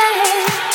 away.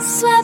Swear.